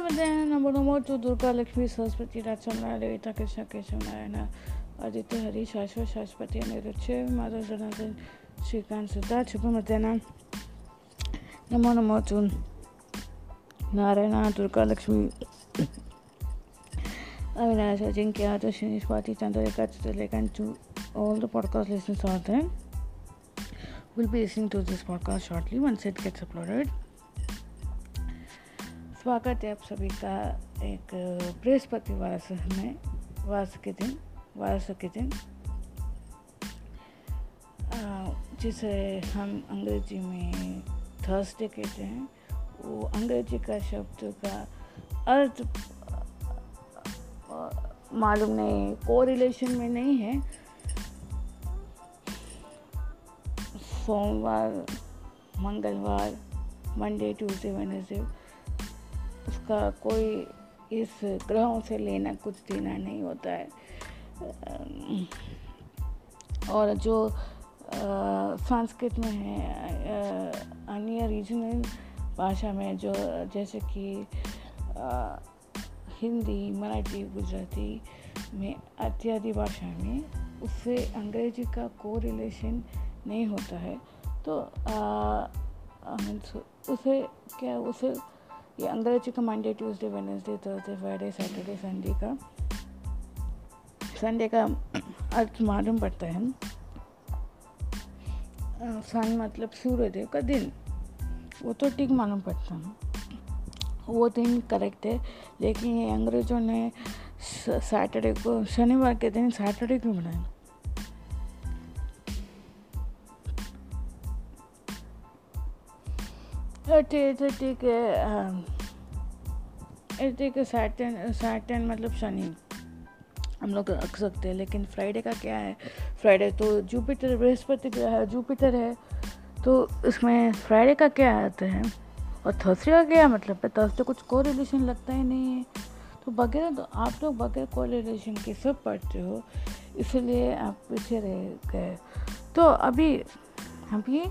वंदे नमो नमो जो दुर्गा लक्ष्मी सरस्वती राचमना ललिता कृष्ण कृष्ण नारायण आदित्य हरि शाश्वत सरस्वती अनिरुचे माधव जनार्दन श्रीकांत सुधा शुभ मध्यान नमो नमो तो नारायण दुर्गा लक्ष्मी अविनाश अजिंक्य तो Shri Swati Chandrika Chitralekha to all the podcast listeners out there will be listening to this podcast shortly once it gets uploaded. स्वागत है आप सभी का एक बृहस्पतिवार में वास के दिन वास के दिन जिसे हम अंग्रेजी में थर्सडे कहते हैं वो अंग्रेजी का शब्द का अर्थ मालूम नहीं को रिलेशन में नहीं है सोमवार मंगलवार मंडे ट्यूसडे वेनेसडे उसका कोई इस ग्रहों से लेना कुछ देना नहीं होता है और जो संस्कृत में है अन्य रीजनल भाषा में जो जैसे कि हिंदी मराठी गुजराती में इत्यादि भाषा में उससे अंग्रेजी का को रिलेशन नहीं होता है तो आ, उसे क्या उसे ये अंग्रेजी तो का Monday Tuesday Wednesday Thursday Friday Saturday Sunday का संडे का अर्थ मालूम पड़ता है सन मतलब सूर्योदय का दिन वो तो ठीक मालूम पड़ता है वो दिन करेक्ट है लेकिन ये अंग्रेज़ों ने सैटरडे को शनिवार के दिन सैटरडे क्यों बनाया थर्टी थर्टी के um, थर्टी के सैटन सैटन मतलब शनि हम लोग रख सकते हैं लेकिन फ्राइडे का क्या है फ्राइडे तो जुपिटर बृहस्पति ग्रह है जुपिटर है तो इसमें फ्राइडे का क्या आता है और थर्सडे का क्या मतलब है थर्सडे कुछ को रिलेशन लगता ही नहीं है तो बगैर तो आप लोग बगैर को रिलेशन के सब पढ़ते हो इसलिए आप पीछे रह गए तो अभी अभी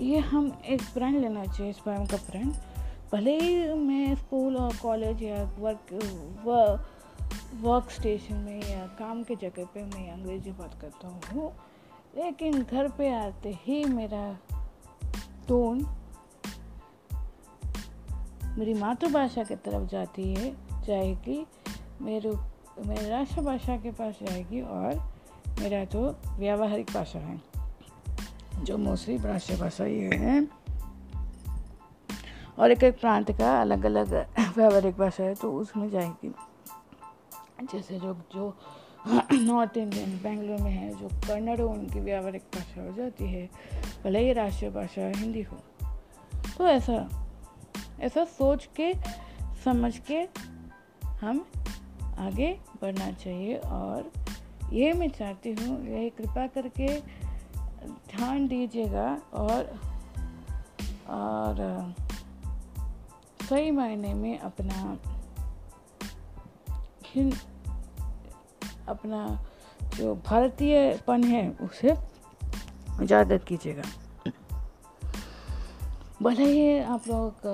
ये हम एक ब्रांड लेना चाहिए इस ब्रांड का ब्रांड भले ही मैं स्कूल और कॉलेज या वर्क वर्क स्टेशन में या काम के जगह पे मैं अंग्रेजी बात करता हूँ लेकिन घर पे आते ही मेरा टोन मेरी मातृभाषा की तरफ जाती है जाएगी मेरे मेरी राष्ट्रभाषा के पास जाएगी और मेरा जो तो व्यावहारिक भाषा है जो मौसरी भाषा भाषा ये है और एक एक प्रांत का अलग अलग व्यावहारिक भाषा है तो उसमें जाएगी जैसे जो जो नॉर्थ इंडियन बेंगलोर में है जो कन्नड़ हो उनकी व्यावहारिक भाषा हो जाती है भले ही राष्ट्रीय भाषा हिंदी हो तो ऐसा ऐसा सोच के समझ के हम आगे बढ़ना चाहिए और ये मैं चाहती हूँ यही कृपा करके ध्यान दीजिएगा और और सही मायने में अपना अपना जो भारतीयपन है उसे इजाजत कीजिएगा भले ही आप लोग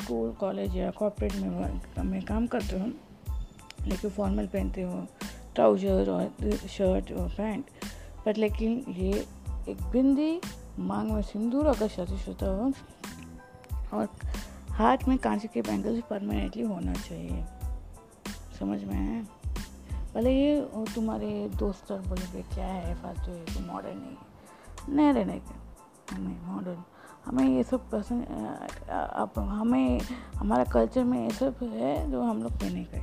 स्कूल कॉलेज या कॉर्पोरेट में में काम करते हो लेकिन फॉर्मल पहनते हो ट्राउजर और शर्ट और पैंट बट लेकिन ये एक बिंदी मांग में सिंदूर अगर सतिशुदा हो और हाथ में कांचे के बैंगल्स परमानेंटली होना चाहिए समझ में है भले ये तुम्हारे दोस्त और बोलेंगे क्या है फालतू है तो मॉडर्न नहीं नहीं रहने नहीं नहीं मॉडर्न हमें ये सब पसंद अब हमें हमारा कल्चर में ये सब है जो हम लोग पहने नहीं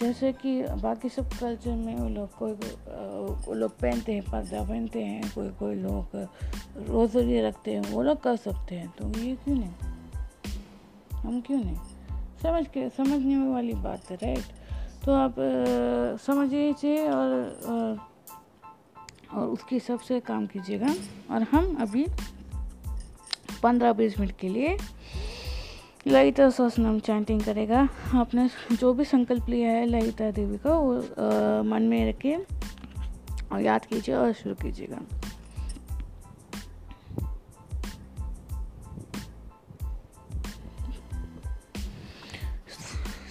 जैसे कि बाकी सब कल्चर में वो लोग कोई वो लोग पहनते हैं पर्दा पहनते हैं कोई कोई लोग रोजरी रखते हैं वो लोग कर सकते हैं तो ये क्यों नहीं हम क्यों नहीं समझ के समझने वाली बात है राइट तो आप समझिए और, और और उसके हिसाब से काम कीजिएगा और हम अभी पंद्रह बीस मिनट के लिए ललिता सहस्रनाम चैंटिंग करेगा आपने जो भी संकल्प लिया है ललिता देवी का वो आ, मन में रखिए और याद कीजिए और शुरू कीजिएगा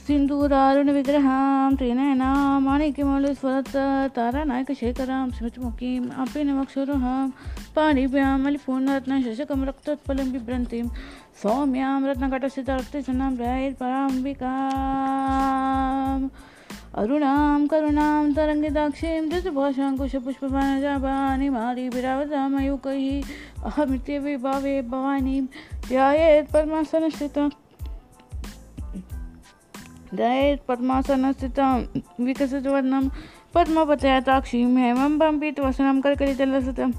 सिंदूरारुण विग्रह त्रिनयना सिन्दूरारुण विग्रहां त्रिनयनां माणिक्यमौलिस्वरत तारानायकशेखरां स्मृतिमुखीम् अपि नमक्षुरुहाम् पाणिभ्यां मलिपूर्णरत्नशशकमरक्तोत्पलं बिभ्रन्तीं सौम्यां रत्नकटसितरक्तचनाम्रायैर्पराम्बिकाम् अरुणां करुणां तरङ्गिताक्षीं धृतभाषाङ्कुशपुष्पपानजापानि मारीभिरावतामयूकैः अहमित्यविभावे भावे भवानीं ध्यायेत् परमासनस्थितम् ध्यायेत् परमासनस्थितां विकसितवर्णं पद्मपतयताक्षीं ताक्षीं हेमं पम्पितवसनं कर्करितलसतम्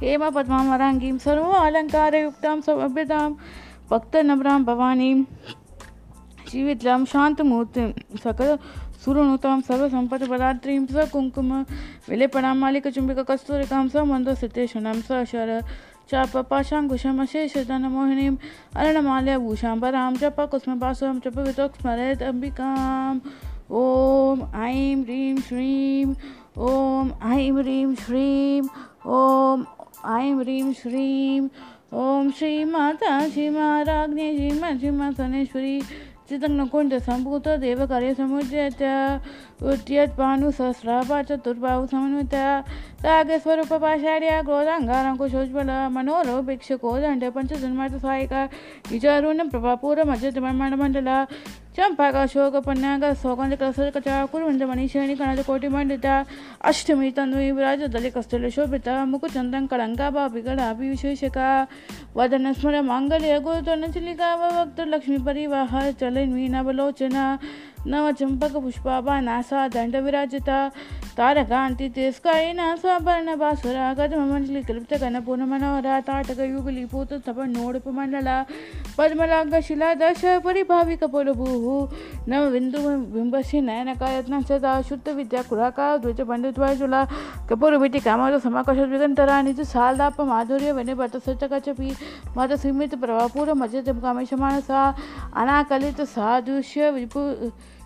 हेमा पद्मावराङ्गीं सर्व अलङ्कारयुक्तां सभ्यतां भक्तनम्रां भवानीं श्रीविद्यां शान्तमूर्तिं सकल सुरनुतां सर्वसम्पत्पदात्रीं स कुङ्कुम विलेपणां मालिकचुम्बिककस्तूरिकां स मन्दसिद्धेषणां स शर चाप पाशाङ्कुशमशेषधनमोहिनीम् अरणमाल्यभूषाम्बरां जप कुस्मपासुरं जप वितो स्मरेत् अम्बिकाम् ॐ ऐं ह्रीं श्रीं ॐ ऐं ह्रीं श्रीं ॐ ऐं ह्रीं श्रीं ॐ श्री माता श्री श्री राज्ञे झिमा झिमा सनेश्वरी चितङ्गकुण्ड सम्भूत देवकार्य समुद्यत उद्यत भानुसहस्राभा चतुर्भाव समन्वित रागस्वरूपपाशार्य क्रोधाङ्गारङ्कुशोज्ज्वल मनोरोभिक्षको दण्ड पञ्चजन्मार्थ सहायिका विचारुण प्रभापूरमजत ब्रह्माण्डमण्डला ಚಂಪಕ ಅಶೋಕ ಪನ್ಯಾಗ ಸೌಗಂಧ ಕಲಸದ ಕಚಾ ಕುರುವಂದ ಮನೀಷೇಣಿ ಕಣದ ಕೋಟಿ ಮಂಡಿತ ಅಷ್ಟಮಿ ತನ್ವಿ ವಿರಾಜದಲ್ಲಿ ಕಸ್ತೂರಿ ಶೋಭಿತ ಮುಕುಚಂದಂ ಕಳಂಕ ಬಾಬಿಗಳ ಅಭಿವಿಶೇಷಕ ವದನ ಸ್ಮರ ಮಾಂಗಲ್ಯ ಗೋತನ ಚಿಲಿಕಾ ಭಕ್ತ ಲಕ್ಷ್ಮೀ ಪರಿವಾಹ ಚಲನ್ವಿ ನವಲೋಚನ नव चंपक पुष्पाबा नासा दंड विराजिता तारकांति तिरस्कारी नासा वर्ण बासुरा कदम मंडली कल्पित घन पूर्ण मनोहरा ताटक युगली पूत तप नोड़प मंडला पद्मलांग शिला दश परिभावी कपोल भूह न विन्दु शुद्ध विद्या कुराका द्विज पण्डित्वाजुला कपूरविटिकामाज समाकर्षद विगन्तराणि च शारदापमाधुर्य विनिभटसचकचपि मतसीमित प्रभापूर मजित कामेशमाण सा अनाकलित सादृश्य विपु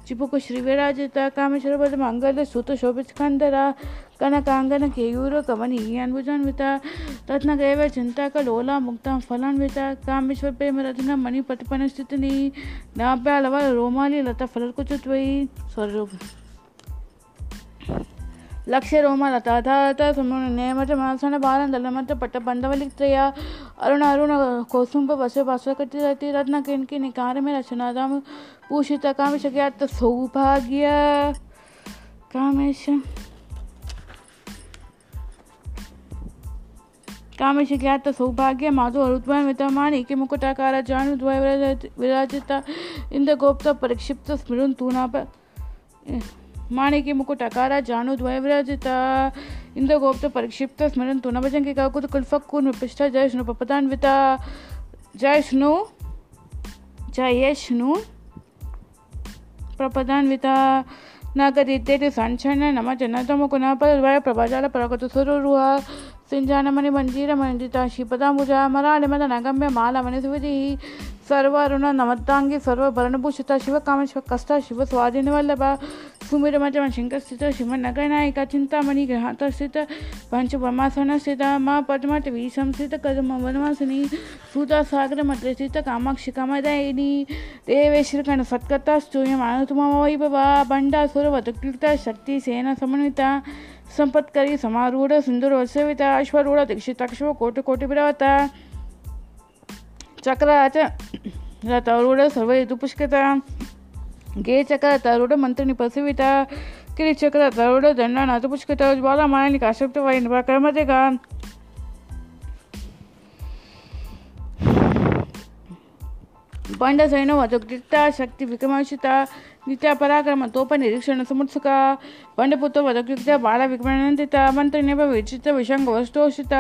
चिपुक श्रीविराजिता कामेश्वर मंगल सुत शोभित खंडरा कवन ही रत्न गए चिंता का लोला मुक्ता फलन कनकाङ्गनकेयूरकमनीयान्बुजान्विता रत्नगैव चिन्ताकलोला मुक्तां फलान्विता कामेश्वरप्रेमरत्न मणिपटपणस्थितिनी नाभ्यालवा रोमाली लता फलकुचत्वयि स्वरूप लक्ष्य रोमल तथात नेमच मासन बालन दलमत पट बंदवलित्रया अरुण अरुण कोसुंब बसो बसो कति रत्न किनकी निकार में रचनादाम पूषित काम शक्यात सौभाग्य कामेश ಕಾಮಶಿಖ್ಯಾತ ಸೌಭಾಗ್ಯ ಮಾಧು ರುದ್ವಯ ಮಿತಮಾನಿ ಕಿಮುಕುಟಾಕಾರ ಜಾಣು ದ್ವಯ ವಿರಾಜಿತ ಇಂದ್ರಗೋಪ್ತ ಪರಿಕ್ಷಿಪ್ತ ಸ್ಮಿರುನ್ ತೂನಾಪ ಮಾಣಿಕೆ ಮುಕುಟಕಾರ ಜಾನು ದ್ವೈವ್ರಜಿತ ಇಂದ್ರಗೋಪ್ತ ಪರಿಕ್ಷಿಪ್ತ ಸ್ಮರಣ ತುನಭಜಂಗೆ ಕಾಕುತ ಕುಲ್ಫಕ್ಕೂನ್ ವಿಪಿಷ್ಟ ಜಯ ಶೃಣು ಪಪತಾನ್ವಿತ जय श्नु जय श्नु प्रपदान्विता नागरीते संचन नम जनतम गुणापल प्रभाजाल प्रगत सुरुहा ಸಿಂಜಾನಮಣಿ ಮಂಜೀರ ಮಂಜಿತ ಶ್ರೀಪದಾಂಬುಜ ಮರಾಳೆ ಮದನ ಗಮ್ಯ ಮಾಲಮನೆ ಸುವದಿ ಸರ್ವರುಣ ನಮತ್ತಾಂಗಿ ಸರ್ವ ಭರಣಭೂಷಿತ ಶಿವಕಾಮೇಶ್ವ ಕಷ್ಟ ಶಿವ ಸ್ವಾಧೀನವಲ್ಲಭ ಸುಮಿರಮಜಮ ಶಂಕರಸ್ಥಿತ ಶಿವನಗನಾಯಕ ಚಿಂತಾಮಣಿ ಗೃಹಾತಸ್ಥಿತ ಪಂಚಬ್ರಹ್ಮಾಸನಸ್ಥಿತ ಮಾ ಪದ್ಮಟ ವಿ ಸಂಸ್ಥಿತ ಕದಮ ವನವಾಸಿನಿ ಸೂತ ಸಾಗರ ಮದ್ರಸ್ಥಿತ ಕಾಮಾಕ್ಷಿ ಕಮದಾಯಿನಿ ದೇವೇಶ್ವರಕಣ ಸತ್ಕರ್ತಾ ಸ್ತೂಯ ಮಾನತುಮ ವೈಭವ ಬಂಡಾಸುರ ವಧುಕೃತ ಶಕ್ತಿ ಸೇನಾ ಸಮನ್ವಿತ शक्ति सेना समन्विता संपत्करी समारूढ सुन्दरोत्सविता अश्वरूढ दीक्षिताक्ष्व कोटिकोटिभिरवता चक्राच रथारूढ सर्व ऋतुपुष्कता गे चक्र रथारूढ मंत्रिणी पसविता किरीचक्र रथारूढ दंड नाथपुष्कता ज्वालामाळानी काश्यप्त वाईन कर्मते का ಬಂಡಸೈನ ವದಗ್ದಿತ್ತ ಶಕ್ತಿ ವಿಕ್ರಮಶಿತ ನಿತ್ಯ ಪರಾಕ್ರಮ ತೋಪ ನಿರೀಕ್ಷಣ ಸಮುತ್ಸುಕ ಬಂಡಪುತ್ರ ವದಗ್ದಿತ್ತ ಬಾಳ ವಿಕ್ರಮನಂದಿತ ಮಂತ್ರಿನೇಪ ವಿಚಿತ ವಿಷಂಗ ವಸ್ತೋಷಿತ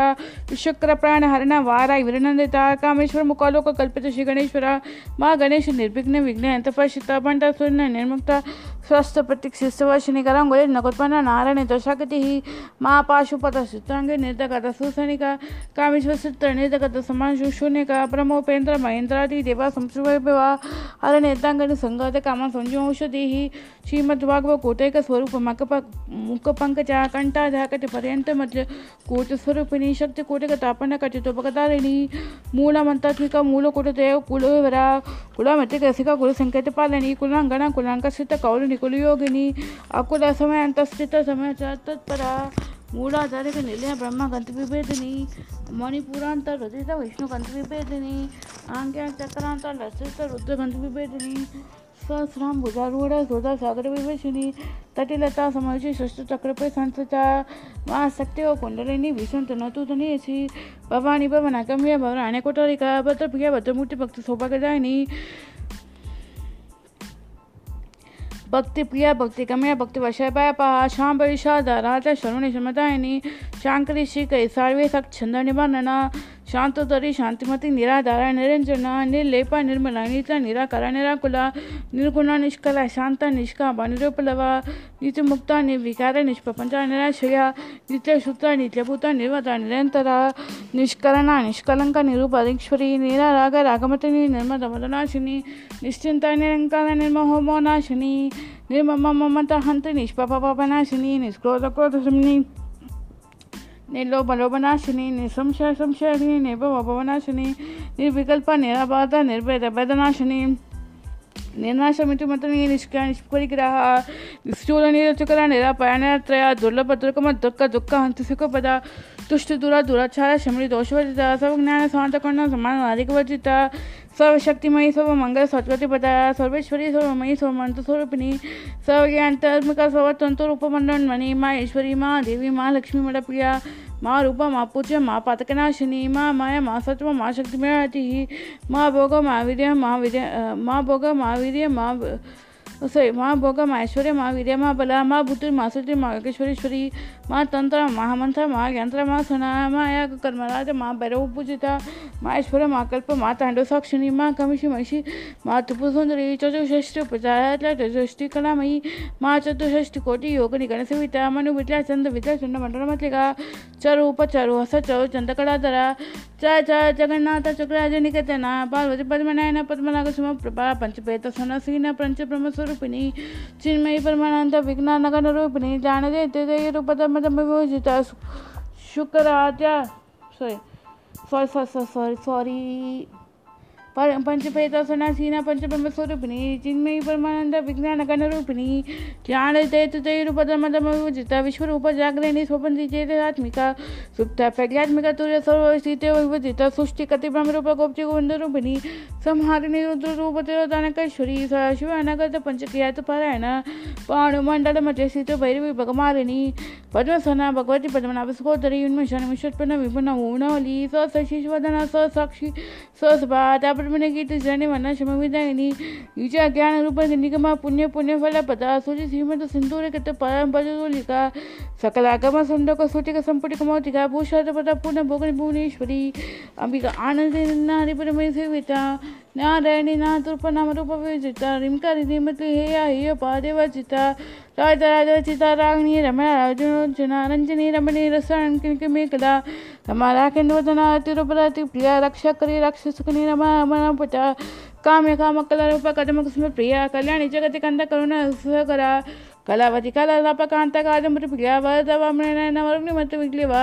ವಿಶ್ವಕ್ರ ಪ್ರಾಣ ಹರಣ ವಾರ ವಿರನಂದಿತ ಕಾಮೇಶ್ವರ ಮುಖಾಲೋಕ ಕಲ್ಪಿತ ಶ್ರೀ ಗಣೇಶ್ವರ ಮಾ ಗಣೇಶ ನಿರ್ವಿಘ್ನ ವಿಘ್ನ ಅಂತಪಶಿತ ಬಂಡಾಸುರನ ನಿರ್ಮುಕ್ತ स्वस्थ प्रतीक्षिस्तवशनिकर अंगुले नकोत्पन्न नारायण दशागति ही माँ पाशुपत सूत्रांग निर्दगत सुसनिक कामेश्वर सूत्र निर्दगत समान शून्य का ब्रह्मोपेन्द्र महेन्द्रादि देवा संस्कृवा हर नेतांगण संगत काम संजोषधि ही श्रीमद्भागव कोटेक स्वरूप मक मुख पंकज झाकट पर्यंत मध्य कोट स्वरूप शक्ति कोटिक तापन कटितोपकतारिणी मूल मंत्रात्मिक मूल कोटदेव कुलवरा कुलामतिक रसिक कुल संकेत पालनी कुलांगण कुलांक सिद्ध कौल ಕುಲಿಯೋಗಿನಿ ಅಕುಲ ಸಮಯ ಅಂತಸ್ಥಿತ ಸಮಯ ಚತತ್ಪರ ಮೂಢಾಧಾರಿಕ ನಿಲಯ ಬ್ರಹ್ಮ ಗಂತವಿಭೇದಿನಿ ಮಣಿಪುರಾಂತ ರುದಿತ ವಿಷ್ಣು ಗಂತವಿಭೇದಿನಿ ಆಂಗ್ಯ ಚಕ್ರಾಂತ ಲಸಿತ ರುದ್ರ ಗಂತವಿಭೇದಿನಿ सहस्राम भुजारूढ़ हृदय सागर विवेशिनी तटिलता समयची सृष्टचक्र पे संस्था माँ शक्ति और कुंडलिनी भीषण तनतु धनेशी भवानी भवनाकम्य भवनाने कोटरिका तो भद्रप्रिय भद्रमूर्ति भक्त सौभाग्यदायिनी भक्ति प्रिया भक्ति कमया भक्ति शाम शाम्बरी शारदा राधा क्षमता शमतायिनी शाङ्करी श्रीकरी सर्वे छंद निबन्धना ಶಾಂತೋದರಿ ಶಾಂತಿಮತಿ ನಿರಾಧಾರ ನಿರಂಜನ ನಿರ್ಲೇಪ ನಿರ್ಮಲ ನೀತ ನಿರಾಕಾರ ನಿರಾಕುಲ ನಿರ್ಗುಣ ನಿಷ್ಕಲ ಶಾಂತ ನಿಷ್ಕಾಮ ನಿರುಪಲವ ನೀತಿಮುಕ್ತ ನಿರ್ವಿಕಾರ ನಿಷ್ಪ್ರಪಂಚ ನಿರಾಶ್ರಯ ನಿತ್ಯಶುದ್ಧ ನಿತ್ಯಭೂತ ನಿರ್ವತ ನಿರಂತರ ನಿಷ್ಕರಣ ನಿಷ್ಕಲಂಕ ನಿರೂಪಧೀಶ್ವರಿ ನೀರಾರಾಗ ರಾಗಮತಿನಿ ನಿರ್ಮದ ಮದನಾಶಿನಿ ನಿಶ್ಚಿಂತ ನಿರಂಕಾರ ನಿರ್ಮೋಹ ಮೋನಾಶಿನಿ ನಿರ್ಮಮ ಮಮತ ಹಂತ ನಿಷ್ಪಾಪ ಪಾಪನಾಶಿನಿ ನಿಷ್ಕ್ರೋಧ ಕ್ರೋಧ ಸುಮ್ನಿ నీలో నిర్లోభలోభనాశిని నిసంశయ సంశయని నిర్భవ నిర్వికల్ప నిరాబాధ నిర్భయ భేదనాశిని నిర్నాశమితుమతని నిష్కా నిష్పరిగ్రహ నిశ్చూల నిరచుకర నిరాపయ నిరత్రయ దుర్లభ దుర్గమ దుఃఖ దుఃఖ హంత సుఖపద తుష్టి దూర దురాచార శమిడి దోషవర్జిత సర్వజ్ఞాన సమాంతకొండ సమాన అధికవర్జిత सर्वशक्तिमयी सर्वमंगल सरस्वती पदार सर्वेश्वरी सर्वमयी सर्वमंत स्वरूपिणी सर्वज्ञानतात्मिका सर्वतंत्र रूपमंडन मणि माँ ऐश्वरी माँ देवी माँ लक्ष्मी मड़ा प्रिया माँ रूपा माँ पूज्य माँ पातकनाशिनी माँ माया माँ सत्व माँ शक्तिमय माँ भोग माँ वीर्य माँ विजय माँ भोग माँ वीर्य माँ सॉरी माँ भोग माँ ऐश्वर्य माँ वीर माँ बला माँ भूतुर माँ सुतुर माँ योगेश्वरीश्वरी माँ तंत्र माँ मंत्र माँ यंत्र माँ सुना माया कर्मराज माँ भैरव पूजिता माँ ऐश्वर्य माँ कल्प माँ तांडव साक्षिणी माँ कमीशी महिषी माँ त्रिपु सुंदरी चतुष्ठी उपचारा चतुष्ठी कलामयी माँ चतुष्ठी कोटि योग निगण सविता मनु विद्या चंद विद्या चंद मंडल मतलिका उप चरु हस चरु चंदकलाधरा चय चय जगन्नाथ चक्राज निकतना पार्वती पद्मनायन पद्मनाग सुम प्रभा पंचपेत सीन पंच सुर रूपिणी चिन्मयी परमानंद विघ्नानगन रूपिणी जाणते ते रूपता शुक्रात्या sorry sorry sorry sorry sorry पर पंचपेत सुनासीना पंचब्रह्म स्वरूपिणी चिन्मयी परमानंद विज्ञान गण रूपिणी ज्ञान दैत तैरूपतमतमजिता विश्वरूप जागरिणी स्वपंथी चेत आत्मिका सुप्ता प्रज्ञात्मिका तुर्य सर्वस्थित विभजिता सृष्टि कतिभ्रम रूप गोप्ति गोविंद रूपिणी संहारिणी रुद्र रूप तिरोदानकेश्वरी सदाशिवानगत पंचक्रियात पारायण पाणुमंडल मध्य स्थित भैरवी भगमारिणी पद्मसना भगवती पद्मनाभ सहोदरी उन्मशन विश्वत्पन्न विपुण ऊणवली सशशिशवदना ससाक्षी ससभा कर्मणगीत जनिमन शमविदायिनी युजा ज्ञान रूप निगम पुण्य पुण्य फल पदा सूचि श्रीमंत सिंदूर कृत तो परम्परिका सकलागम संदक सूचिक संपुटिक मौतिका भूषाद पदा तो पूर्ण भोगन भुवनेश्वरी अंबिका आनंद नारी परमय सेविता ना रैणी ना तुर्प रूप विजिता रिमका रिमती हे आय पादे वजिता राज राज वजिता रमण राजन जना रंजनी रमणी रसायन किंक में कदा तमारा किंद वदना तिरुप राति प्रिया रम पुता काम्य काम कला रूप कदम कुसुम प्रिया कल्याणी जगति कंद करुणा सुख करा ಕಲಾವತಿಕಾಲಲಾಪಕಾಂತಕಾದಂಬರಿಪ್ರಿಯಾವರಮಣನವರುಣಿಮತುವಿಗ್ಲಿ ವಾ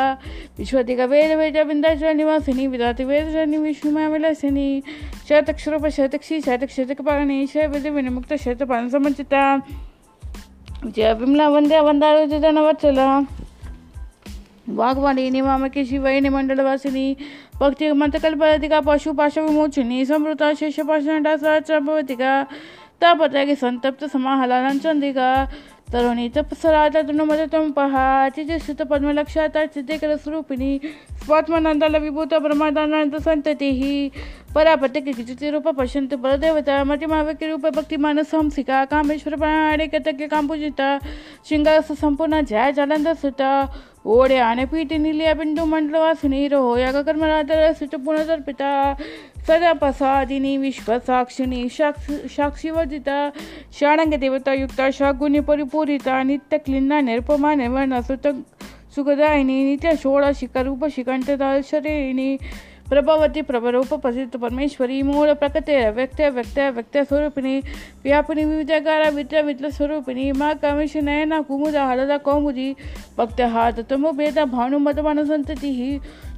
ವಿಶ್ವತಿಕ ವೇದ ವೇದ ವಿಂದಾಶ್ರನಿವಾಸಿನಿ ವಿಧಾತಿ ವೇದಶ್ರನಿ ವಿಶ್ವಮಾವಿಲಾಸಿನಿ ಶತಕ್ಷರೂಪ ಶತಕ್ಷಿ ಶತಕ್ಷತಕಪಾಣಿ ಶವಿದ ವಿನಿಮುಕ್ತ ಶತಪಾನ ಸಮಂಚಿತ ವಿಜಯ ವಿಮಲಾ ವಂದೇ ವಂದಾರೋಚಿತ ನವತ್ಸಲ वाघवाणी निमामकी शिवयनी मंडलवासिनी भक्ति मंत्रकल्पलतिका पशु पाशव विमोचिनी समृता शेषपाषांडा सहस्रभवतिका तापत्यागी संतप्त समाहलानं चंदिका पहा तरुणीतपसराजा धनुमदतं पहाचिजसितपद्मलक्षातार्चितकरस्वरूपिणी स्वात्मनन्दलविभूतप्रमादानन्दसन्ततिः परापत्यकिचितिरूप पश्यन्तु परदेवता मतिमावकिरूपभक्तिमानसंसिका कामेश्वरप्राणे कतक्यकां पूजिता शृङ्गारसम्पूर्णा जया जालन्दसुता ओडे आने पीति नीलिया बिंदु मंडलवासिनी रोहो याग कर्मराधर सुच पुनर्पिता सदपसादिनी विश्वसाक्षिणी साक्षी साक्षीवर्जिता षाणङ्गदेवतायुक्ता शागुण्य परिपूरिता नित्यक्लिन्ना निरुपमा सुत सुखदायिनी नित्य षोडशिका रूपशिकण्ठदाशरिणी प्रभावती प्रभरूप प्रसिद्ध परमेश्वरी मूल प्रकृत व्यक्त व्यक्त व्यक्त स्वरूपिणी व्यापिनी विद्यागार मित्र विद्या स्वरूपिणी माँ कमेश नयना कुमुद हलदा कौमुदी हाथ तुम भेद भानुमतमान सतति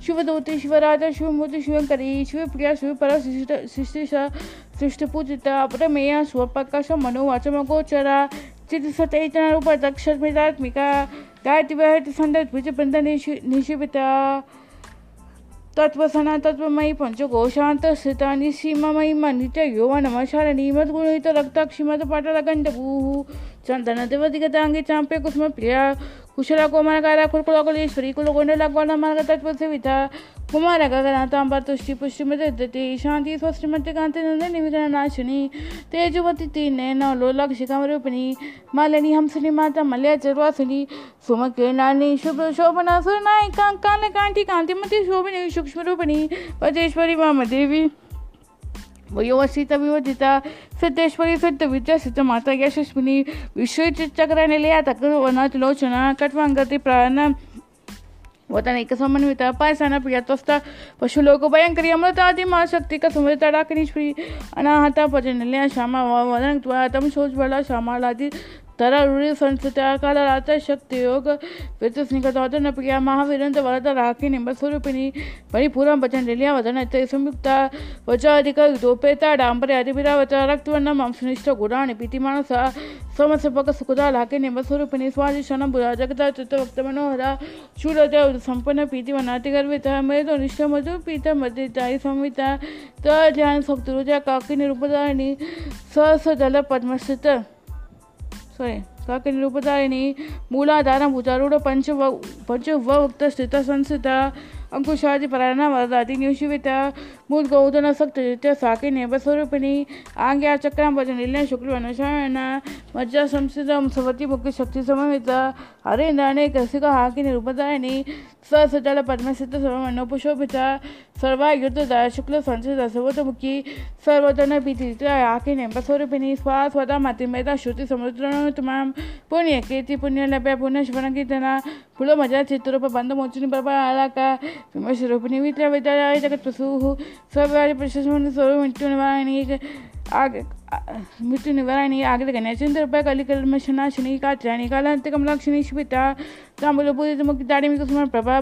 शिवदूते शिवराजा शिवमूर्ति शिवंकरी शिवप्रिया शिवपरा मनोवाच सृष्टिपूजिता अपरमेय स्वप्रकाश मनोवाचमगोचरा चित्रसचैतना रूपदक्षस्मितात्मिका गायतिवहति सन्दर्भ बृंद निशिपिता तत्वसना तत्वमयी पंचकोशांत स्थिता निसीमयी मनित युवा नमशारणी मद्गुणित रक्ताक्षी मद पाटलगंडभू चंदन देवधिगतांगे चांपे कुसुम प्रिया ಕುಶಲಕುಮಾರಗಾರ ಕುರುಕುಲಗುಲಿ ಶ್ರೀಕುಲಗೊಂಡಲಗೋಲ ಮಾರ್ಗತತ್ವಸವಿತ ಕುಮಾರ ಗಗನಾಥಾಂಬ ತುಷ್ಟಿ ಪುಷ್ಟಿಮಿದತಿ ಶಾಂತಿ ಸ್ವಸ್ತಿಮತಿ ಕಾಂತಿ ನಂದಿನಿ ವಿಘ್ನ ನಾಶಿನಿ ತೇಜುವತಿ ತೀನೇನ ಲೋಲಾಕ್ಷಿಕಾಂ ರೂಪಿಣಿ ಮಾಲಿನಿ ಹಂಸಿನಿ ಮಾತಾ ಮಲ್ಯ ಚರ್ವಾಸಿನಿ ಸುಮಕೀರ್ಣಾನಿ ಶುಭ್ರ ಶೋಭನಾ ಸುರನಾಯಿ ಕಾಂಕಾಲ ಕಾಂತಿ ಕಾಂತಿಮತಿ ಶೋಭಿನಿ ಸೂಕ್ಷ್ಮ ರೂಪಿಣಿ ಪದೇಶ್ವರಿ ಮಾಮ ದೇವಿ ವಯೋವಸಿತ सिद्धेश्वरी ಸಿದ್ದೇಶ್ವರಿ ಸಿದ್ಧ ವಿದ್ಯಾಸಿದ್ಧ ಮಾತಾಗಿ ಯಶಸ್ವಿನಿ ವಿಶ್ವಚಕ್ರ ನಿಲಯ ತಕ್ಕ ವನತ್ ಲೋಚನ ಕಟ್ವಾಂಗತಿ ಪ್ರಾಣ वतन एक समन्वित पायसाना प्रियतस्ता पशु लोग भयंकरी अमृतादि माँ शक्ति का समृत अनाहता पजन श्यामा वदन तम शोच बला श्यामालादि ತರರುಳಿ ಸಂಸ್ಕೃತಿ ಕಾಲರಾತ ಶಕ್ತಿ ಯೋಗ ವ್ಯತಿಸ್ನಿಗತವಾದ ಪ್ರಿಯ ಮಹಾವೀರಂತ ವರದ ರಾಕಿನೆಂಬ ಸ್ವರೂಪಿಣಿ ಪರಿಪೂರ್ಣ ಭಜನ ಲಿಲಿಯ ವದನ ಸಂಯುಕ್ತ ವಚಾಧಿಕ ದೋಪೇತ ಡಾಂಬರೆ ಅಧಿಭಿರಾವತ ರಕ್ತವನ್ನ ಮಾಂಸನಿಷ್ಠ ಗುಡಾಣಿ ಪ್ರೀತಿ ಮಾನಸ ಸಮಸಪಕ ಸುಖದ ಲಾಕಿನೆಂಬ ಸ್ವರೂಪಿಣಿ ಸ್ವಾದಿಶನ ಬುಧ ಜಗದ ಚಿತ್ತ ಭಕ್ತ ಮನೋಹರ ಶೂಲತ ಸಂಪನ್ನ ಪ್ರೀತಿ ವನಾತಿ ಗರ್ವಿತ ಮೇಧೋ ನಿಷ್ಠ ಮಧು ಪೀತ ಮಧ್ಯತಾಯಿ ಸಂಹಿತ ತ ಧ್ಯಾನ ಸಪ್ತರುಜ ಕಾಕಿನಿ ರೂಪದಾಯಿನಿ ಸ ದಲ ಪದ್ಮಸ್ಥಿತ ಸಾರಿ ಕಾಕನಿರೂಪಧಾರಿಣಿ ಮೂಲಾಧಾರ ಭುಜಾರೂಢ ಪಂಚವ ಪಂಚವಕ್ತ ಸ್ಥಿತ ಸಂಸ್ಥಿತ ಅಂಕುಶಾದಿ ಪರಾಯಣ ವರದಾತಿ ನಿಷಿವಿತ ಬುಧ ಗೌತನ ಸಪ್ತದಿತ್ಯ ಸಾಕಿನೇವ ಸ್ವರೂಪಿಣಿ ಆಂಗ್ಯ ಚಕ್ರಾಂಬಜನಿಲ್ಯ ಶುಕ್ಲ ಅನುಶಯನ ಮಜ್ಜ ಸಂಸ್ಥಿತ ಸವತಿ ಮುಖ್ಯ ಶಕ್ತಿ ಸಮಮಿತ ಹರೇಂದ್ರಾಣೆ ಕಸಿಕ ಹಾಕಿ ನಿರುಪದಾಯಿನಿ ಸಸಜಲ ಪದ್ಮಸಿದ್ಧ ಸಮವನ್ನು ಪುಷೋಭಿತ ಸರ್ವಾಯುಧದ ಶುಕ್ಲ ಸಂಸ್ಥಿತ ಸವತಮುಖಿ ಸರ್ವತನ ಭೀತಿತ ಯಾಕಿನೆಂಬ ಸ್ವರೂಪಿಣಿ ಸ್ವ ಸ್ವದ ಮತಿಮೇದ ಶ್ರುತಿ ಸಮುದ್ರನುತಮ ಪುಣ್ಯ ಕೀರ್ತಿ ಪುಣ್ಯ ಲಭ್ಯ ಪುಣ್ಯ ಶಿವನಕೀರ್ತನ ಕುಲ ಮಜ ಚಿತ್ರೂಪ ಬಂಧ ಮೋಚಿನಿ ಪ್ರಭಾ ಅಲಕ ವಿಮರ್ಶ ರೂಪಿಣಿ ವಿತ್ರ ವಿದ್ಯಾಲಯ ಜಗತ್ಪಸೂಹು स्वकार्य प्रशासन स्वरूप मृत्यू निवारण आग मृत्यू निवारण आग्रह करण्याचे रुपये कलिकल शना शनी कात्रा अंत कमलाक्षणी श्वेता ताम्बूलपूरितमुक्ताडिमिकुसुमप्रभा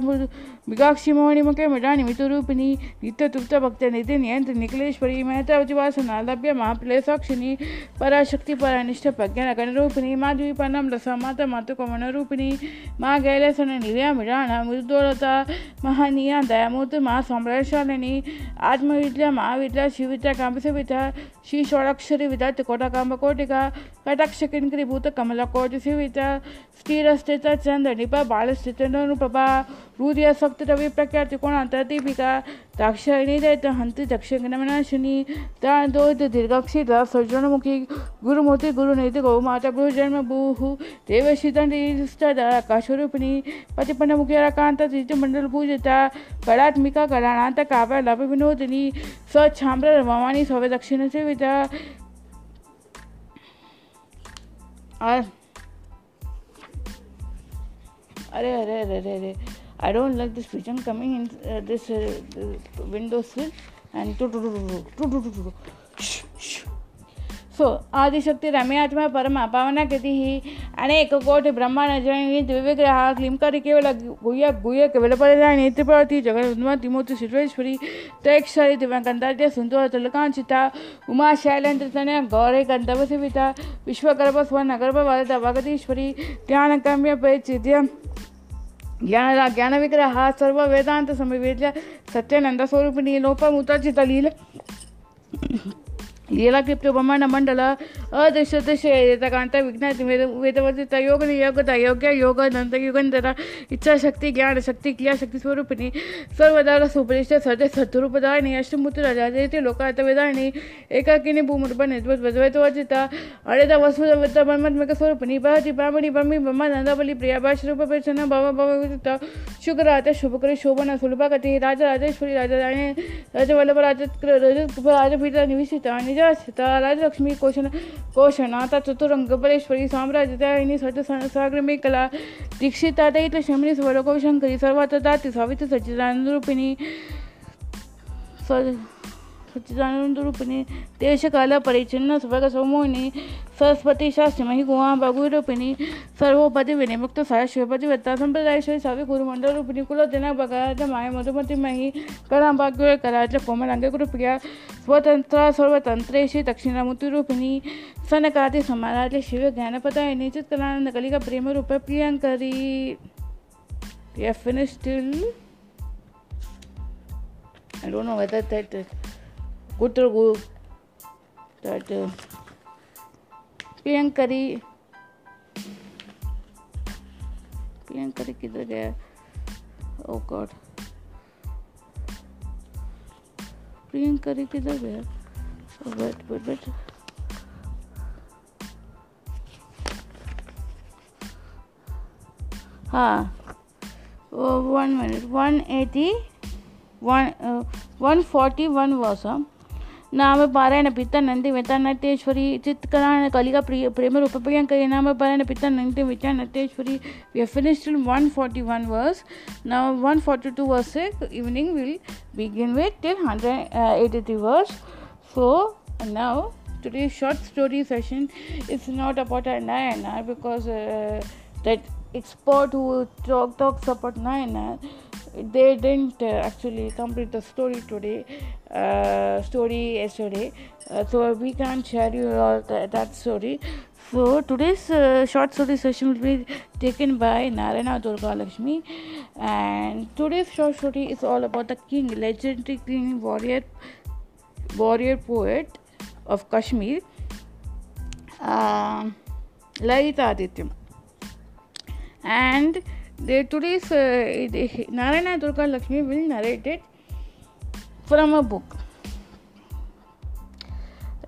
मृगाक्षिमोणिमुखमृडानिमितुरूपिणी नित्यतुप्तभक्तनिधिनियन्त्र निखिलेश्वरी मेहतावचिवासनालभ्य महाप्लेसाक्षिणी पराशक्ति परानिष्ठप्रज्ञानगणरूपिणी मा मातु रसा रूपिणी माँ मा गैलसननिलया मृडाणा मृदोलता महनीया दयामूर्त माँ सम्राशालिनी आत्मविद्या महाविद्या शिविद्या काम्बसविद्या श्री षोडक्षरी विद्या त्रिकोटाकाम्बकोटिका कटाक्षकिङ्करीभूत कमलकोटिसिविद्या स्थिर असतेचा चंद्र निपा बाळस्थितन अनुप्रभा हृदय सप्त रवि प्रख्या त्रिकोण अंतरदीपिका दाक्षायणी दैत हंति दक्षिणमना शनि तादोद दीर्घक्षी सज्जनमुखी गुरुमूर्ति गुरुनीति गौमाता गुरु जन्म भूः देवशीतकाशरूपिणी पतिपन्नमुखिकांत तीर्थमंडल पूजिता कलात्मिका कलांत काव्य लभ विनोदिनी स्वच्छाम्र रमानी सौव्य दक्षिण सेविता और अरे अरे अरे अरे अरे I don't like this pigeon coming in this window sill and to to to to to to to so Adishakti रम्यात्मा परमा पवना गति अनेक कोटि ब्रह्म नजी द्विविग्रह क्लिंकर केवल गुह्य गुह्य विलपदा नेत्रपति जगन्मूर्ति सुरेश्वरी त्रेक्षरी दिव्य सुंदर तुलकांचिता उमा शैलेन्द्र तन गौरे गंधवसिता विश्वगर्भ स्वर्ण गर्भ वरद भगतीश्वरी ज्ञान कम्य पैचिध्य ज्ञान ज्ञान विग्रह सर्व वेदांत समय सत्यनंद स्वरूपिणी लोपमूतचित लील लीला लीलाक्लिप्त ब्रह्मांडमण्डल अदृश्यदृश्यकान्त विघ्नाति वेद वेदवर्धित योग नियोगता योग्य योग नन्द युगंधर इच्छाशक्ति ज्ञान ज्ञानशक्ति क्रियाशक्ति स्वरूपिणी सर्वदार सुपरिष्ट सज सद्रूपदायिनी अष्टमूर्तिराजाजयति लोकात वेदाणी एकाकिनी भूमृप निद्वत वद्वैतवर्जित अड़ेद वसुदवृत्त ब्रह्मात्मक स्वरूपिणी भवति ब्राह्मणी ब्रह्मी ब्रह्मानन्दबलि प्रिया बाश रूप प्रचन्न भव भवित शुक्रात शुभकर शोभन सुलभागति राजराजेश्वरी राजराणे राजवल्लभ राजत राजपीठ निविशिता निज हस्ता राजलक्ष्मी कोशन साम्राज्य चतुरंगपरेश्वरी सत सागर में कला दीक्षिता दैत शमनी सर्वात सर्वातदाति सावित्र सचिदानंद रूपिणी देश काल परिचिन्न सोमोनी सरस्वती शास्त्र मही सर्वोपति विनिमुक्त सह शिवपति वत्ता संप्रदाय श्री सवि गुरुमंडल रूपिणी सच्चिदानन्दरूपिणि देशकालपरिचिन्न स्वगसौमोहिनि सरस्वतीशास्त्रमहि गुहाबाबुरूपिणि सर्वोपतिविनिमुक्तसायशिवपतिवत्ता सम्प्रदायश्वरी सविगुरुमण्डलरूपिणि कुलदिनभगाजमाय मधुमतिमहि कलाम्बाग्रकराज कोमलाङ्गे कृपया स्वतन्त्र सर्वतन्त्रेषु दक्षिणामूर्तिरूपिणि सनकादि समाराज्य शिवज्ञानपदायिनि चित्कलानन्दकलिका प्रेमरूपे प्रियङ्करी We have finished till I don't know whether that is Gutter group किधर गया oh प्रियंकरी किधर गया oh हाँ one minute one eighty one one forty one वॉसम नाम पारायण पिता नंदी विता नटेश्वरी चित्करायण कलिका प्रिय प्रेम रूप प्रियंका नाम पारायण पिता Nandi विता Nateshwari we have finished till 141 verse now 142 verse evening will begin with till 183 verse so now today's short story session is not about Nayana because uh, that expert who talk talks about Nayana they didn't uh, actually complete the story today uh, story yesterday uh, so we can't share you all th- that story so today's uh, short story session will be taken by Narayana Durga Lakshmi, and today's short story is all about the king, legendary king, warrior, warrior poet of Kashmir, uh, Lalitadityam, and today's Narayana Durga Lakshmi will narrate it from a book.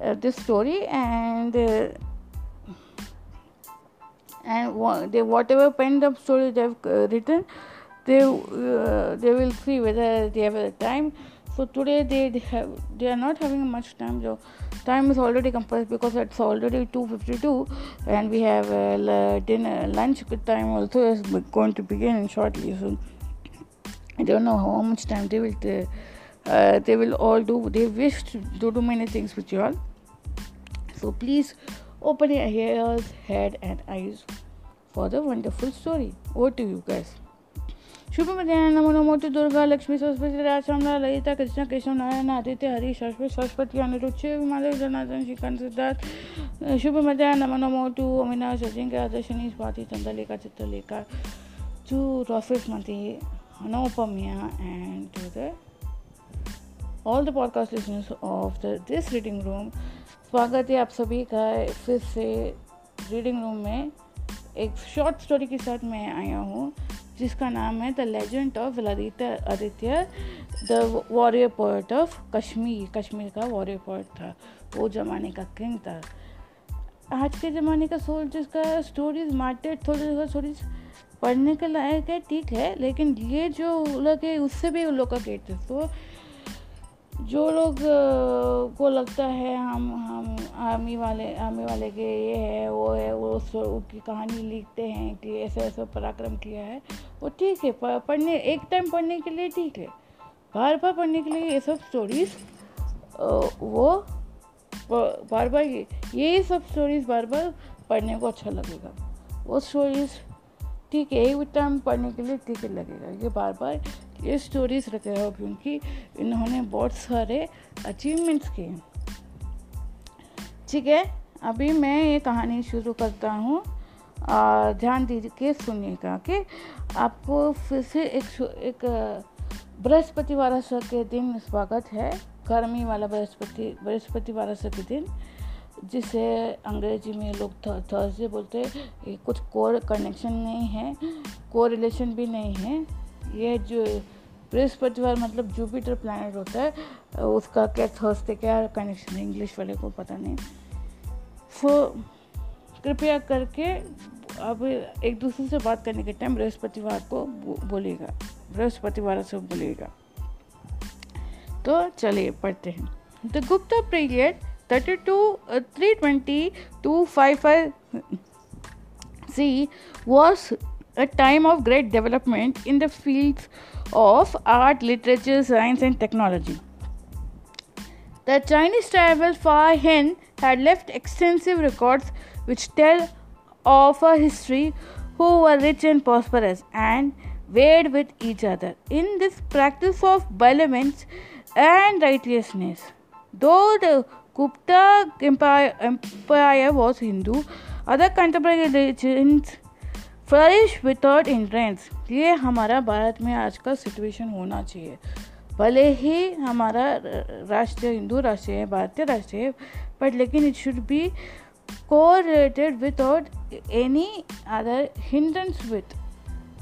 Uh, this story and uh, and they whatever penned up story they have uh, written, they they will see whether they have the time so today they, have they are not having much time the time is already compressed because it's already 2.52 and we have uh, dinner lunch time also is going to begin shortly so i don't know how much time they will uh, uh they will all do they wish to do many things with you all so please open your ears head and eyes for the wonderful story over to you guys शुभ मध्यान नमो नमो दुर्गा लक्ष्मी सरस्वती राजमला ललिता कृष्ण कृष्ण नारायण आदित्य हरि सरस्वती सरस्वती अनिरुच्छ हिमालय जनार्दन श्रीकांत सिद्धार्थ शुभ मध्यान नमो नमो to Amina Sachin के Adarshini Swati Chandralekha Chitralekha to Rofit Mati, Hanopamya, and to the all the podcast listeners of the this reading room स्वागत है आप सभी का फिर से रीडिंग रूम में एक शॉर्ट स्टोरी के साथ मैं आया हूँ जिसका नाम है the legend of Lalita Aditya the warrior port of Kashmir Kashmir का वॉरियर पोर्ट था वो ज़माने का किंग था आज के ज़माने का सोल्जर्स का स्टोरीज मार्टेड थोड़ी का स्टोरीज पढ़ने के लायक है ठीक है लेकिन ये जो लोग है उससे भी उन लोग का गेट तो जो लोग को लगता है हम हम आर्मी वाले आर्मी वाले के ये है वो है वो उसकी कहानी लिखते हैं कि ऐसा ऐसा पराक्रम किया है वो ठीक है पढ़ने एक टाइम पढ़ने के लिए ठीक है बार बार पढ़ने के लिए ये सब स्टोरीज वो बार बार ये ये सब स्टोरीज बार बार पढ़ने को अच्छा लगेगा वो स्टोरीज ठीक है एक टाइम पढ़ने के लिए ठीक लगेगा ये बार बार ये स्टोरीज रखे हो क्योंकि इन्होंने बहुत सारे अचीवमेंट्स किए ठीक है अभी मैं ये कहानी शुरू करता हूँ और ध्यान दे के सुनिएगा कि आपको फिर से एक एक बृहस्पति वारस के दिन स्वागत है गर्मी वाला बृहस्पति बृहस्पति वारस के दिन जिसे अंग्रेजी में लोग थर्सडे बोलते हैं कुछ कोर कनेक्शन नहीं है कोर रिलेशन भी नहीं है ये जो बृहस्पतिवार मतलब जुपिटर प्लानट होता है उसका क्या थर्सडे क्या कनेक्शन है इंग्लिश वाले को पता नहीं सो so, कृपया करके अब एक दूसरे से बात करने के टाइम बृहस्पतिवार को बोलेगा बृहस्पतिवार से बोलेगा तो चलिए पढ़ते हैं the Gupta period thirty two three twenty two five five C was a time of great development in the fields of art, literature, science, and technology. The Chinese travel Fa Hen had left extensive records which tell of a history who were rich and prosperous and weighed with each other in this practice of benevolence and righteousness. Though the Gupta Empire, Empire was Hindu, other contemporary religions flourish without entrance ये हमारा भारत में आज का situation होना चाहिए भले ही हमारा राष्ट्र हिंदू राष्ट्र है भारतीय राष्ट्र है बट लेकिन it should be correlated without any other hindrance with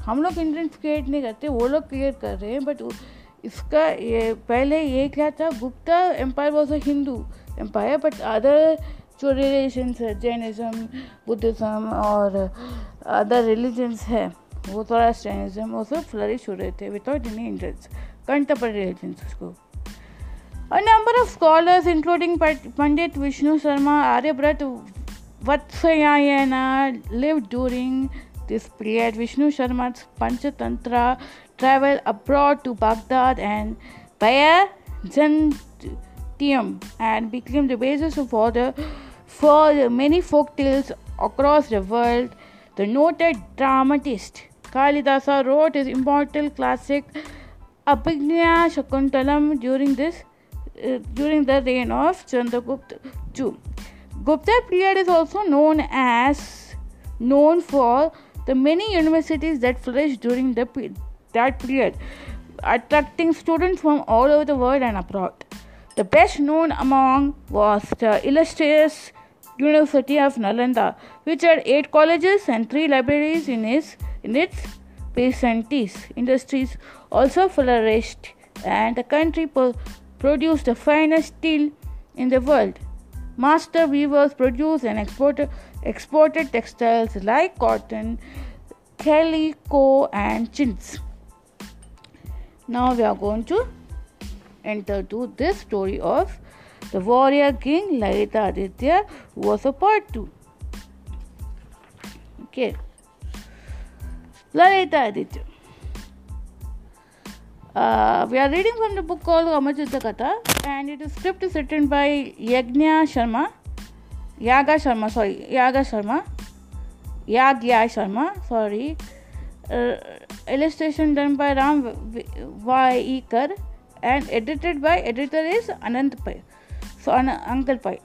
हम लोग हिंड्रेंस क्रिएट नहीं करते वो लोग क्रिएट कर रहे हैं बट इसका ये पहले ये क्या था Gupta empire was a Hindu empire but other जो रिलीजन्स है जैनिज़्म बुद्धिज़्म और अदर रिलीजन्स है वो थोड़ा जैनिज़्म वो सब फ्लरिश हो रहे थे without any interest contemporary religions उसको a number of scholars including Pandit Vishnu Sharma Aryabhata Vatsyayana live during this period Vishnu Sharma Panchatantra travel abroad to Baghdad and पय जन TM and बिक्रीम the basis of order For many folk tales across the world, the noted dramatist Kalidasa wrote his immortal classic Abhignya Shakuntalam during this uh, during the reign of Chandragupta II. Gupta period is also known as known for the many universities that flourished during the that period, attracting students from all over the world and abroad. The best known among was the illustrious University of Nalanda, which had eight colleges and three libraries in its, in its peasantese industries also flourished, and the country po- produced the finest steel in the world. Master weavers produced and exported, exported textiles like cotton, calico, and chintz. Now we are going to enter to this story of The warrior king Lalita Aditya was a part two. Okay. Lalita Aditya. Uh, we are reading from the book called Amachita Katha and it is script is written by Yagnya Sharma. Yaga Sharma, sorry, Yaga Sharma. Yagya Sharma, sorry. Uh, illustration done by Ram Vaikar and edited by editor is Anand Pai. so Uncle Pai.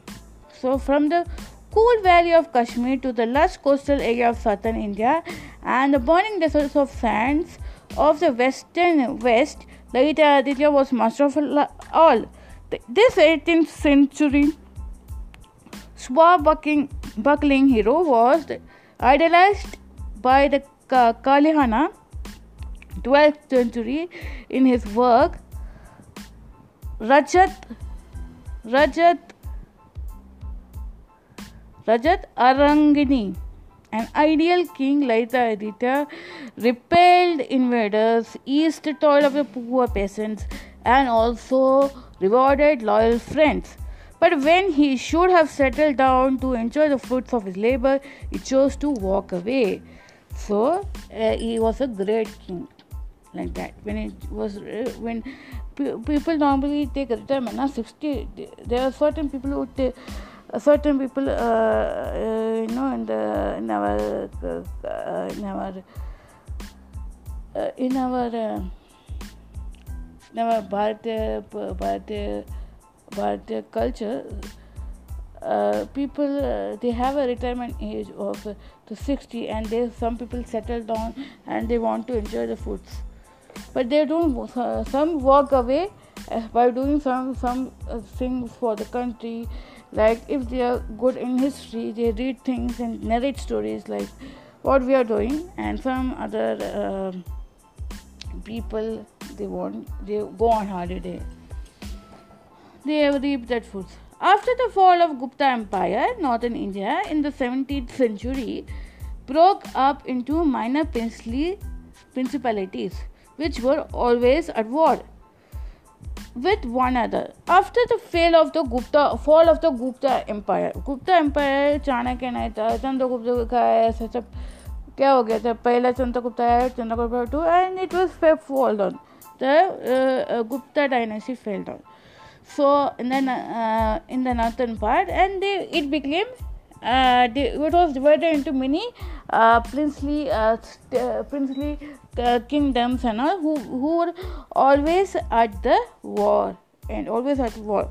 So from the cool valley of Kashmir to the lush coastal area of southern India and the burning deserts of sands of the western west, Lalit Aditya was master of all. This 18th century swashbuckling buckling hero was idolized by the Kalihana 12th century in his work Rajat Rajat Rajat Arangini, an ideal king like the Aditya, repelled invaders, eased the toil of the poor peasants, and also rewarded loyal friends. But when he should have settled down to enjoy the fruits of his labor, he chose to walk away. So uh, he was a great king like that when it was uh, when people normally take retirement now 60 there are certain people who take uh, certain people uh, uh, you know in the in our uh, in our in our in our Bharatiya Bharatiya Bharatiya culture uh, people uh, they have a retirement age of uh, to 60 and there some people settle down and they want to enjoy the foods but they don't some walk away uh, by doing some some uh, things for the country like if they are good in history they read things and narrate stories like what we are doing and some other uh, people they want they go on holiday they reap that food after the fall of gupta empire northern india in the 17th century broke up into minor princely principalities which were always at war with one another. After the fall of the Gupta fall of the Gupta Empire, Gupta Empire Chanakya नहीं था चंद्रगुप्त का ऐसा सब क्या हो गया था पहला चंद्रगुप्त आया Chandragupta two and it was fall down. The uh, Gupta dynasty fell down. So in the uh, in the northern part, and they, it became uh, it uh, it was divided into many princely uh, princely uh, kingdoms and all who, who were always at the war and always at war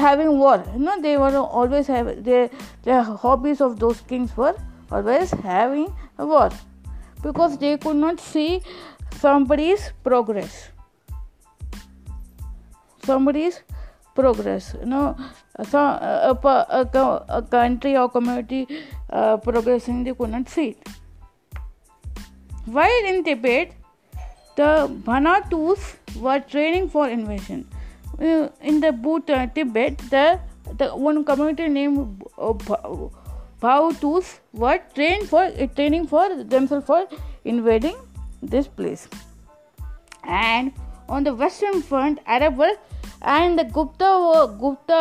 having war you know they were always have their, their hobbies of those kings were always having a war because they could not see somebody's progress somebody's progress you know so a, country or community progressing they could not see it. While in Tibet, the Bhanatus were training for invasion. Uh, in the Bhutan, uh, Tibet, the, one community named uh, Bhautus were trained for training for themselves for invading this place. And on the western front arab world and the gupta gupta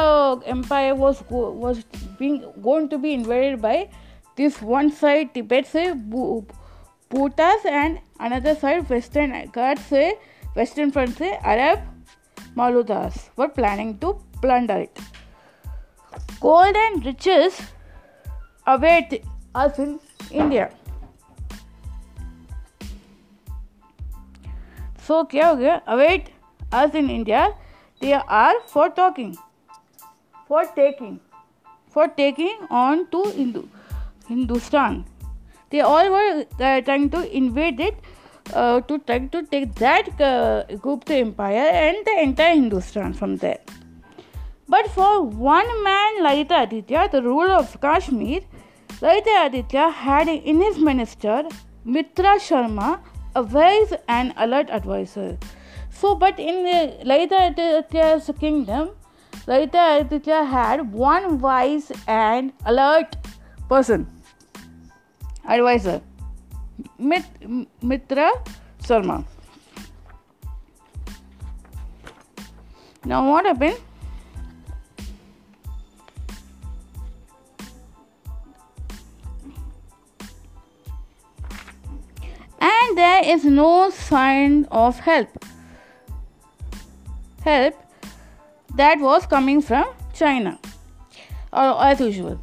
empire was was being going to be invaded by this one side tibet say Bhutas and another side western Ghats say western front say arab maludas were planning to plunder it gold and riches await us in india so क्या हो गया await us in India they are for talking for taking for taking on to Hindu Hindustan they all were trying to invade it to trying to take that the empire and the entire Hindustan from that but for one man Lalit Aditya the rule of Kashmir Lalit Aditya had in his minister Mitra Sharma wise and alert advisor. So, but in the Laita Aditya's kingdom, Laita Aditya had one wise and alert person, advisor, Mit, Mitra Sharma. Now, what happened? there is no sign of help. Help that was coming from China, as usual.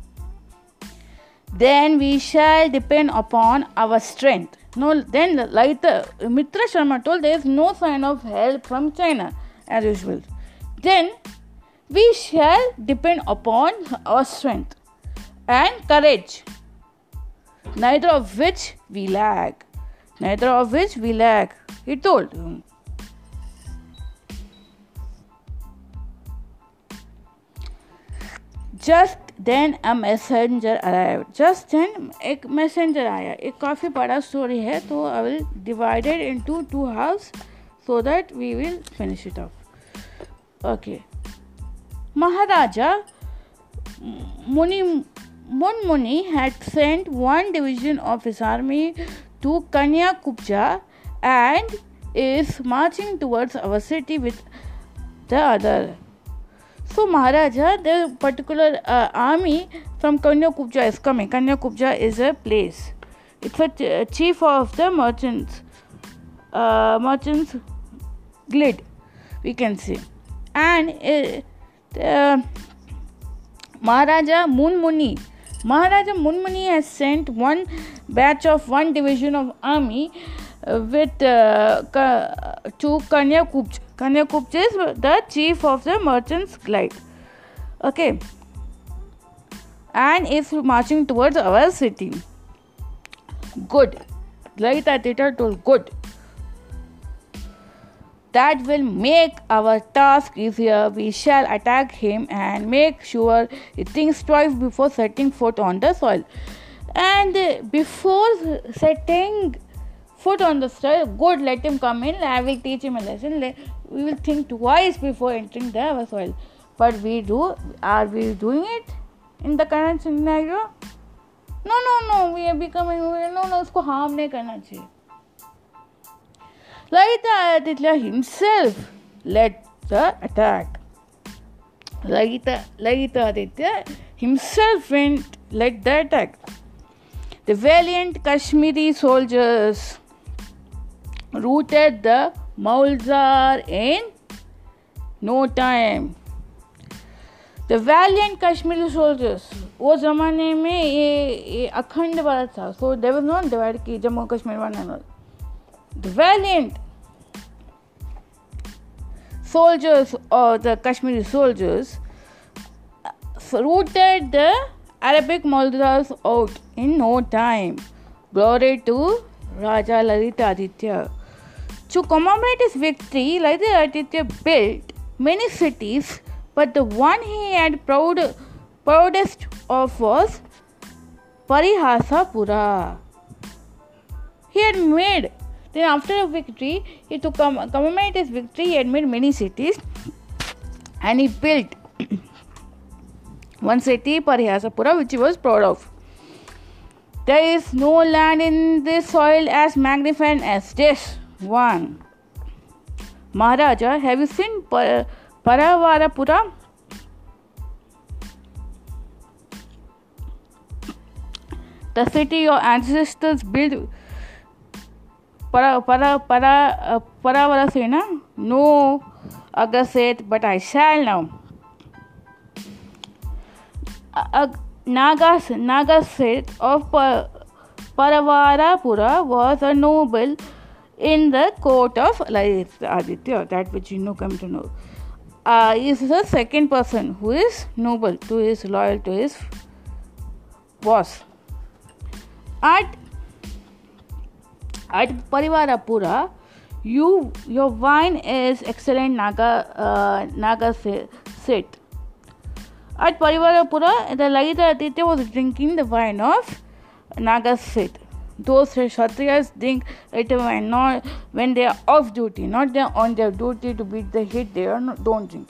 Then we shall depend upon our strength. No, then like the Mitra Sharma told, there is no sign of help from China, as usual. Then we shall depend upon our strength and courage, neither of which we lack neither of which we lack, he told Just then a messenger arrived. Just then a messenger आया. A काफ़ी बड़ा story है I will divide it into two halves so that we will finish it off. Okay. Maharaja मुनि had sent one division of his army to Kanyakupja and is marching towards our city with the other. So Maharaja, the particular uh, army from Kanyakupja is coming. Kanyakupja is a place. It's a t- uh, chief of the merchants, uh, merchants guild, we can say, and uh, Maharaja Muni. Maharaja Munmani has sent one batch of one division of army uh, with uh, to Kanyakupch. Kanyakupch is the chief of the merchants' guild. Okay, and is marching towards our city. Good, like that, Tita told. Good that will make our task easier. We shall attack him and make sure he thinks twice before setting foot on the soil. And before setting foot on the soil, good, let him come in. I will teach him a lesson. We will think twice before entering the soil. But we do, are we doing it in the current scenario? No, no, no. We are becoming, no, no, उसको harm नहीं करना चाहिए. Laita Aditya himself led the attack. Laita, Laita Aditya himself went, led the attack. The valiant Kashmiri soldiers routed the Maulzar in no time. The valiant Kashmiri soldiers वो ज़माने में ये ये अखंड भारत था सो देवर नॉन डिवाइड की Jammu Kashmir one and all valiant soldiers or uh, the Kashmiri soldiers uh, routed the Arabic Maldives out in no time. Glory to Raja Lalitaditya. To commemorate his victory, Lalitaditya built many cities, but the one he had proud, proudest of was Parihasapura. He had made then, after a victory, he to commemorate his victory, he admitted many cities and he built one city, Parihasapura, which he was proud of. There is no land in this soil as magnificent as this one. Maharaja, have you seen Par- Paravarapura? The city your ancestors built para para para eh, para para say na no aga said but i shall now Nagas naga said of pa, paravarapura was a noble in the court of aditya that which you know come to know uh, is the second person who is noble, who is loyal to his boss. At at Parivarapura. You, your wine is excellent Naga, uh, Naga Sit. At Parivarapura, the Lagita Aditya was drinking the wine of Naga Sit. Those Kshatriyas drink it when, not, when they are off duty, not they are on their duty to beat the heat, they are not, don't drink.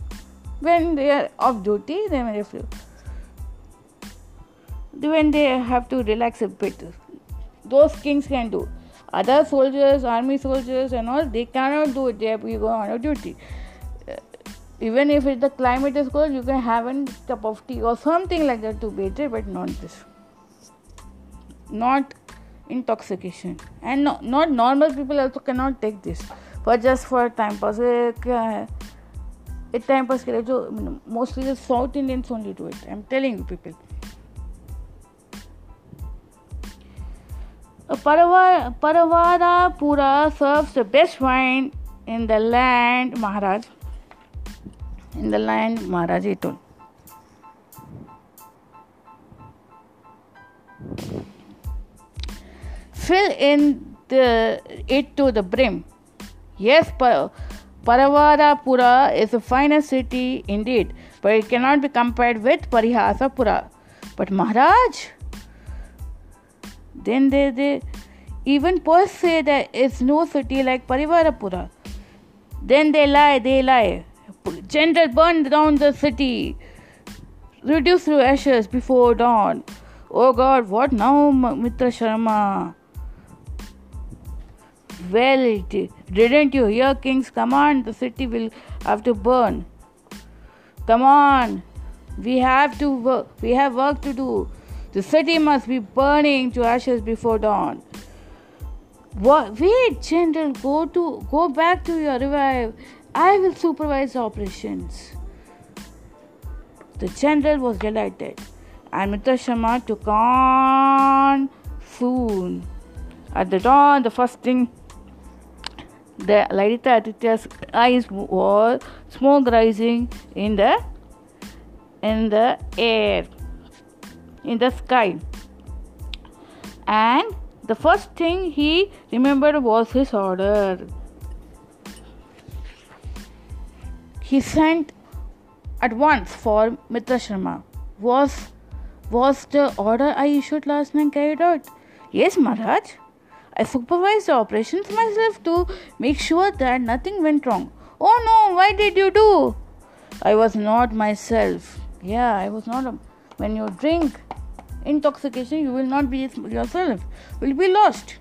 When they are off duty, they may drink. when they have to relax a bit. Those kings can do. other soldiers, army soldiers, and all, they cannot do it. They have to go on a duty. Uh, even if it, the climate is cold, you can have a cup of tea or something like that to be it, but not this. Not intoxication. And no, not normal people also cannot take this. But just for time pass, क्या है? It time pass के लिए जो mostly the South Indians only do it. I'm telling you people. Paravada Pura serves the best wine in the land, Maharaj. In the land, Maharaj, he told. Fill in it to the brim. Yes, Paravada Pura is the finest city indeed, but it cannot be compared with Parihasa Pura. But Maharaj, Then they, they even poets say that it's no city like Parivarapura. Then they lie, they lie. General burn down the city, reduced to ashes before dawn. Oh God, what now, Mitra Sharma? Well, it, didn't you hear King's command? The city will have to burn. Come on, we have to work. We have work to do. The city must be burning to ashes before dawn. Wait, General, go to go back to your revive. I will supervise operations. The general was delighted, and Mitra took on soon. At the dawn, the first thing the Lalita Aditya's eyes was smoke rising in the in the air in the sky. And the first thing he remembered was his order. He sent at once for Mitra Sharma. Was was the order I issued last night carried out? Yes, Maharaj. I supervised the operations myself to make sure that nothing went wrong. Oh no, why did you do? I was not myself. Yeah, I was not. A- when you drink intoxication you will not be yourself will be lost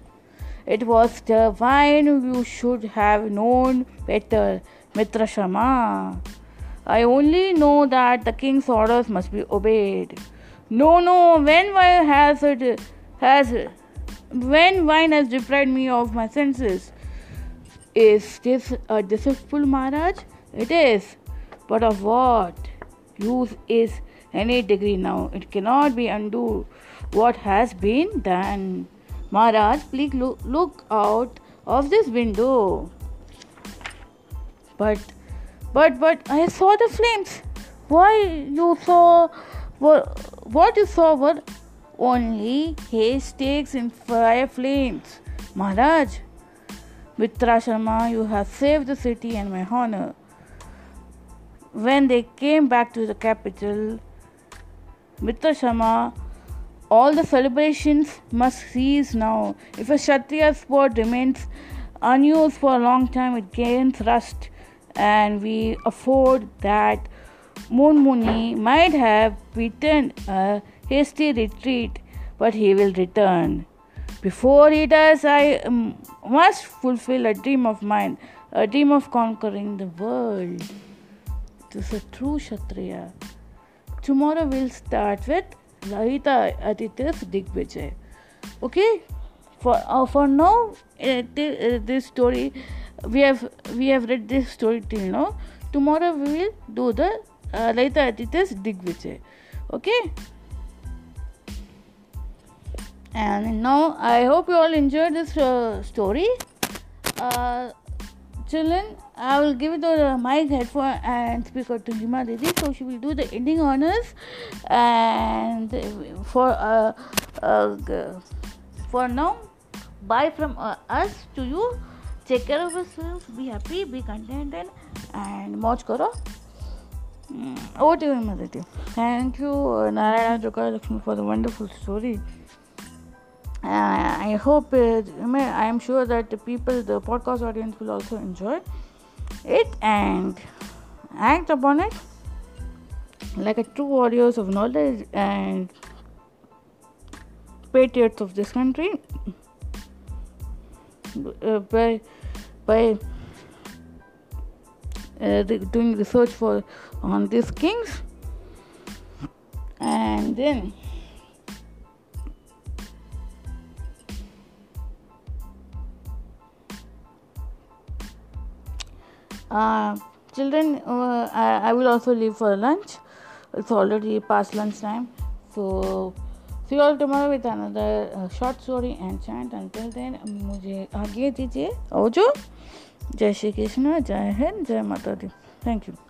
it was the wine. you should have known better mitra shama i only know that the king's orders must be obeyed no no when wine has it has when wine has deprived me of my senses is this a deceitful marriage? It is. But of what use is any degree now. It cannot be undo what has been done. Maharaj, please look, look out of this window. But, but, but, I saw the flames. Why you saw what you saw were only haystacks in fire flames. Maharaj, Mitra Sharma, you have saved the city and my honor. When they came back to the capital, Mitra Sharma, all the celebrations must cease now. If a Kshatriya sport remains unused for a long time, it gains rust, and we afford that Munmuni might have beaten a hasty retreat, but he will return. Before he does, I um, must fulfill a dream of mine, a dream of conquering the world. This is a true Kshatriya tomorrow we'll start with Rahita Aditya's Digvijay. Okay, for uh, for now, uh, th- uh, this story we have we have read this story till now. Tomorrow we will do the uh, Atithis Aditya's Digvijay. Okay. And now I hope you all enjoyed this uh, story. children, uh, I will give the mic, headphone, and speaker to Hima Didi. So she will do the ending honors and for uh, uh for now, bye from uh, us to you. Take care of yourself. Be happy. Be contented. And much karo. Mm, over to you, Hima Thank you, Narayana Jokar Lakshmi, for the wonderful story. Uh, I hope, uh, I am sure that the people, the podcast audience will also enjoy it and act upon it like a true warriors of knowledge and patriots of this country uh, by by uh, doing research for on these kings and then Uh, children, uh, I, I, will also leave for lunch. It's already past lunch time. So, see you all tomorrow with another uh, short story and chant. Until then, मुझे आगे दीजिए ओजो जय श्री कृष्ण जय हिंद जय माता दी thank you